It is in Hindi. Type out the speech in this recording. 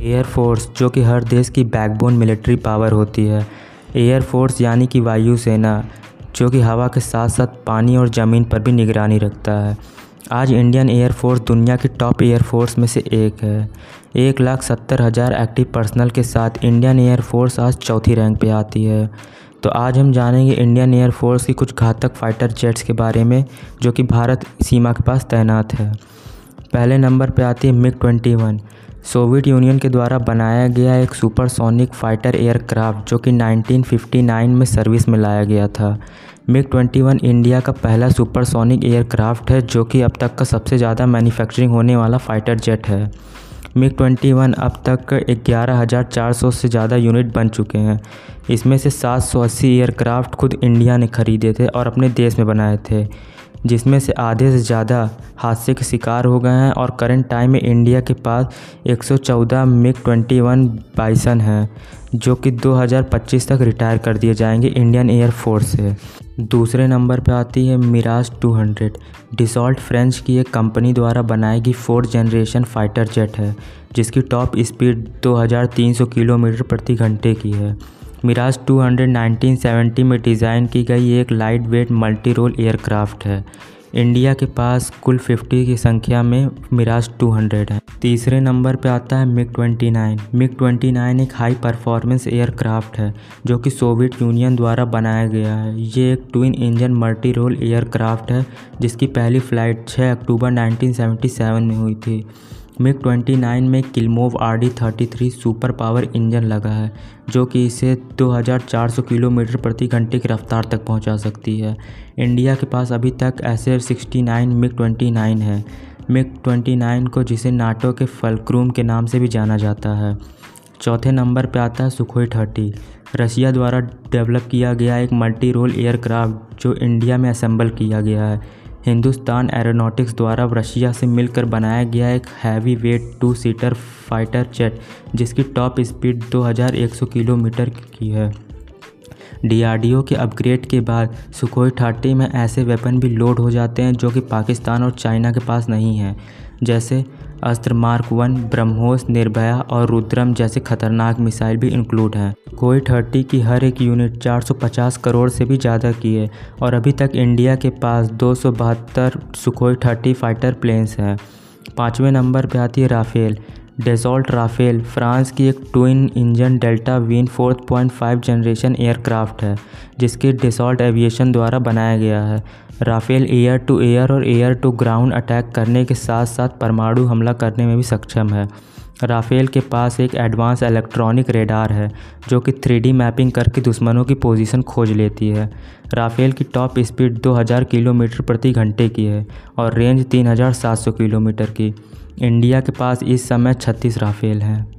एयरफोर्स जो कि हर देश की बैकबोन मिलिट्री पावर होती है। एयरफोर्स यानी कि वायुसेना जो कि हवा के साथ साथ पानी और ज़मीन पर भी निगरानी रखता है। आज इंडियन एयरफोर्स दुनिया की टॉप एयरफोर्स में से एक है। एक लाख सत्तर हज़ार एक्टिव पर्सनल के साथ इंडियन एयरफोर्स आज चौथी रैंक पे आती है। तो आज हम जानेंगे इंडियन एयरफोर्स की कुछ घातक फाइटर जेट्स के बारे में, जो कि भारत सीमा के पास तैनात है। पहले नंबर पे आती है MiG twenty one. Soviet Union के द्वारा बनाया गया एक सुपरसोनिक फाइटर एयरक्राफ्ट जो कि 1959 में सर्विस में लाया गया था। मिग 21 इंडिया का पहला सुपरसोनिक एयरक्राफ्ट है जो कि अब तक का सबसे ज़्यादा मैन्युफैक्चरिंग होने वाला फाइटर जेट है। मिग 21 अब तक 11,400 से ज़्यादा यूनिट बन चुके हैं। इसमें से 780 एयरक्राफ्ट खुद इंडिया ने खरीदे थे और अपने देश में बनाए थे। जिसमें से आधे से ज़्यादा हादसे के शिकार हो गए हैं और करंट टाइम में इंडिया के पास 114 मिग 21 बाइसन हैं, जो कि 2025 तक रिटायर कर दिए जाएँगे इंडियन एयरफोर्स से। दूसरे नंबर पर आती है मिराज 200 डिसॉल्ट फ्रेंच की एक कंपनी द्वारा बनाई गई फोर्थ जनरेशन फाइटर जेट है, जिसकी टॉप स्पीड 2300 किलोमीटर प्रति घंटे की है। मिराज 200 1970 में डिज़ाइन की गई एक light weight multi role aircraft है। इंडिया के पास कुल 50 की संख्या में मिराज 200 है। तीसरे नंबर पे आता है मिग 29 मिग 29 एक हाई परफॉर्मेंस एयरक्राफ्ट है, जो कि सोवियत यूनियन द्वारा बनाया गया है। ये एक twin engine multi role aircraft है, जिसकी पहली फ़्लाइट 6 अक्टूबर 1977 में हुई थी। मिग 29 में Klimov R D thirty three super power engine लगा है, जो कि इसे 2400 किलोमीटर प्रति घंटे की रफ्तार तक पहुँचा सकती है। इंडिया के पास अभी तक ऐसे 69 मिग 29 है। मिग 29 को जिसे नाटो के फलक्रूम के नाम से भी जाना जाता है। चौथे नंबर पर आता है सुखोई थर्टी। रशिया द्वारा डेवलप किया गया एक मल्टी रोल एयरक्राफ्ट, जो इंडिया में असेंबल किया गया है। हिंदुस्तान एरोनॉटिक्स द्वारा रशिया से मिलकर बनाया गया एक heavy weight two seater fighter jet, जिसकी टॉप स्पीड 2100 किलोमीटर की है। डीआरडीओ के अपग्रेड के बाद सुखोई थर्टी में ऐसे वेपन भी लोड हो जाते हैं जो कि पाकिस्तान और चाइना के पास नहीं है। जैसे अस्त्र मार्क वन, ब्रह्मोस, निर्भया और रुद्रम जैसे खतरनाक मिसाइल भी इंक्लूड हैं। कोई थर्टी की हर एक यूनिट 450 करोड़ से भी ज़्यादा की है और अभी तक इंडिया के पास दो सौ बहत्तर सुखोई थर्टी फाइटर प्लेन्स हैं। पाँचवें नंबर पर आती है राफेल। डेजॉल्ट राफेल फ्रांस की एक twin engine delta wing fourth point five generation aircraft है, जिसकी डिसॉल्ट एविएशन द्वारा बनाया गया है। राफेल एयर टू एयर और एयर टू ग्राउंड अटैक करने के साथ साथ परमाणु हमला करने में भी सक्षम है। राफेल के पास एक एडवांस इलेक्ट्रॉनिक रेडार है, जो कि थ्री मैपिंग करके दुश्मनों की पोजीशन खोज लेती है। राफेल की टॉप स्पीड 2000 किलोमीटर प्रति घंटे की है और रेंज 3700 किलोमीटर की। इंडिया के पास इस समय 36 राफेल हैं।